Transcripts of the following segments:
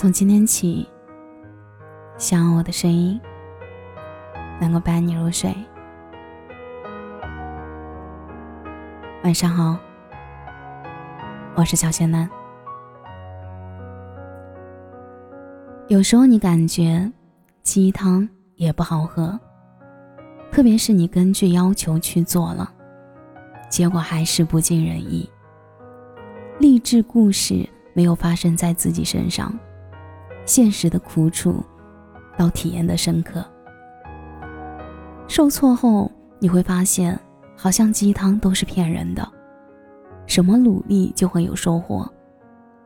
从今天起，希望我的声音能够伴你入睡。晚上好，我是小仙男。有时候你感觉鸡汤也不好喝，特别是你根据要求去做了，结果还是不尽人意。励志故事没有发生在自己身上，现实的苦楚到体验的深刻。受挫后，你会发现。好像鸡汤都是骗人的，什么努力就会有收获，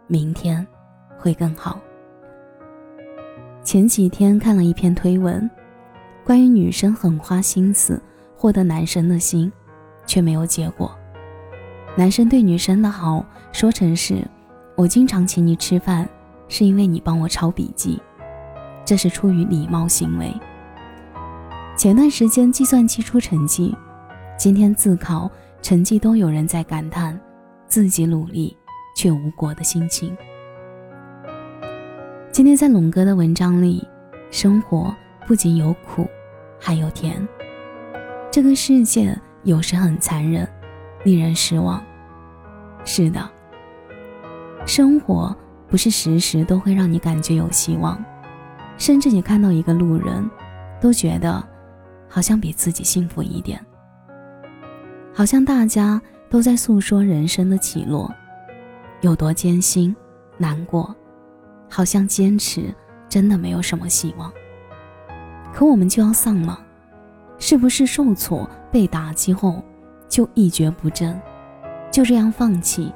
明天会更好。前几天看了一篇推文，关于女生很花心思获得男生的心，却没有结果。男生对女生的好说成是我经常请你吃饭，是因为你帮我抄笔记，这是出于礼貌行为。前段时间计算机出成绩。今天自考成绩都有人在感叹自己努力却无果的心情。今天在龙哥的文章里，生活不仅有苦，还有甜。这个世界有时很残忍，令人失望。是的，生活不是时时都会让你感觉有希望，甚至你看到一个路人，都觉得好像比自己幸福一点。好像大家都在诉说人生的起落，有多艰辛、难过，好像坚持真的没有什么希望。可我们就要丧吗？是不是受挫、被打击后就一蹶不振，就这样放弃？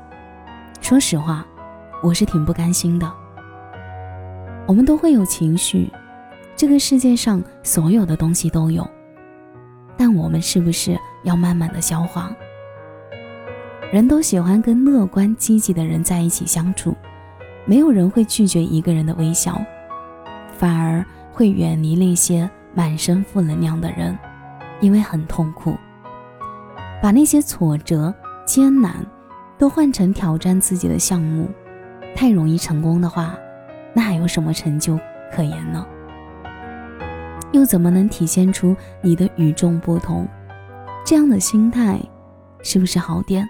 说实话，我是挺不甘心的。我们都会有情绪，这个世界上所有的东西都有。但我们是不是要慢慢的消化？人都喜欢跟乐观积极的人在一起相处，没有人会拒绝一个人的微笑，反而会远离那些满身负能量的人，因为很痛苦。把那些挫折、艰难都换成挑战自己的项目，太容易成功的话，那还有什么成就可言呢？又怎么能体现出你的与众不同？这样的心态是不是好点？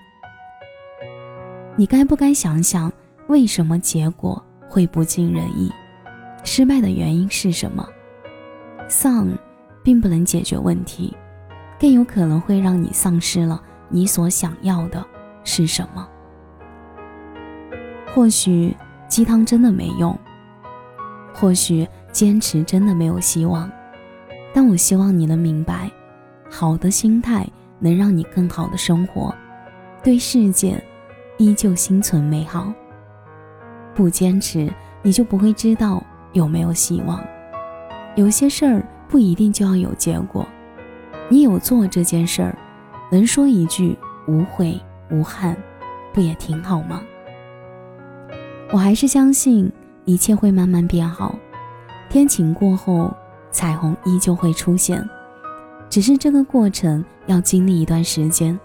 你该不该想想，为什么结果会不尽人意？失败的原因是什么？丧，并不能解决问题，更有可能会让你丧失了你所想要的是什么。或许鸡汤真的没用，或许坚持真的没有希望。但我希望你能明白，好的心态能让你更好的生活，对世界依旧心存美好。不坚持，你就不会知道有没有希望。有些事儿不一定就要有结果，你有做这件事儿，能说一句无悔无憾，不也挺好吗？我还是相信一切会慢慢变好，天晴过后。彩虹依旧会出现，只是这个过程要经历一段时间。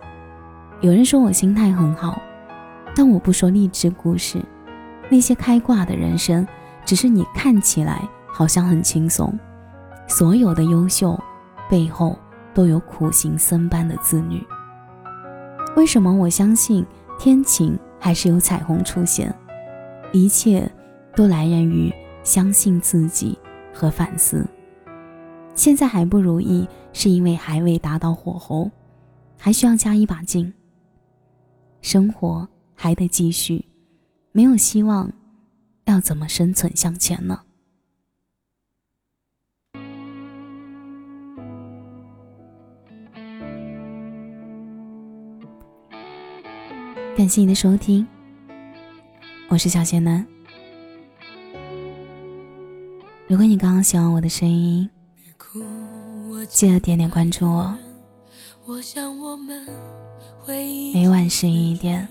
有人说我心态很好，但我不说励志故事。那些开挂的人生，只是你看起来好像很轻松。所有的优秀背后都有苦行僧般的自律。为什么我相信天晴还是有彩虹出现？一切都来源于相信自己和反思。现在还不如意，是因为还未达到火候，还需要加一把劲。生活还得继续，没有希望，要怎么生存向前呢？感谢你的收听，我是小仙男。如果你刚刚喜欢我的声音，记得点点关注我，每晚十一点，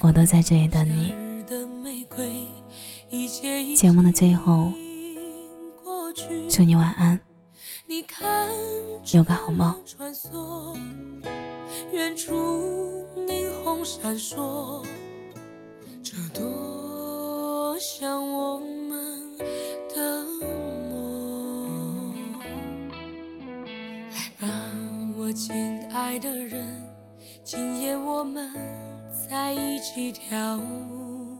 我都在这里等你。节目的最后，祝你晚安，有个好梦。远处霓虹闪烁，爱的人，今夜我们在一起跳舞。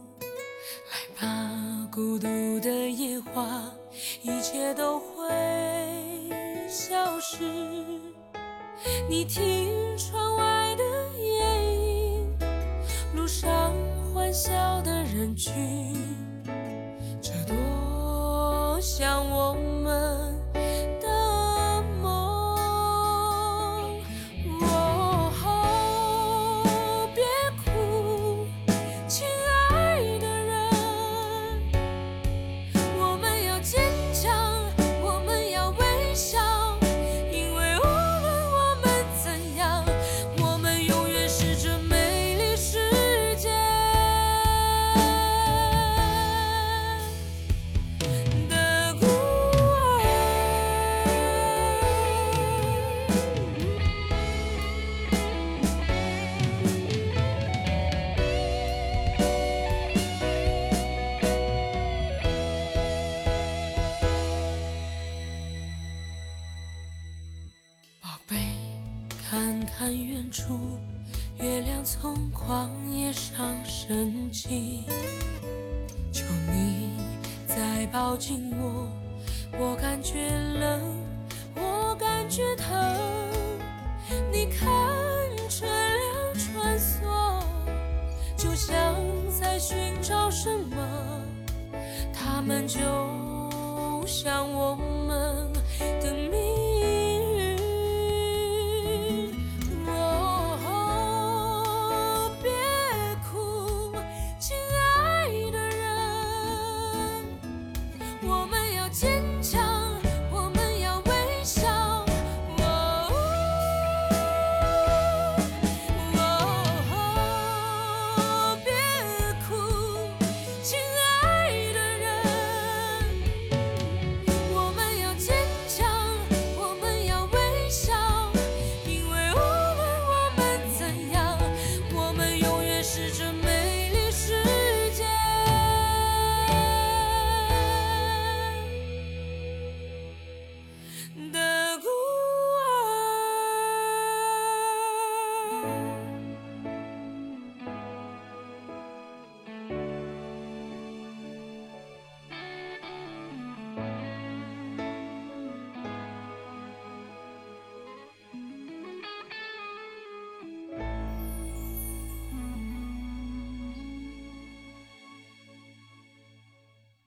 来吧，孤独的野花，一切都会消失。你听窗外的夜莺，路上欢笑的人群，这多像我们看远处，月亮从旷野上升起。求你再抱紧我，我感觉冷，我感觉疼。你看车辆穿梭，就像在寻找什么，他们就像我们。君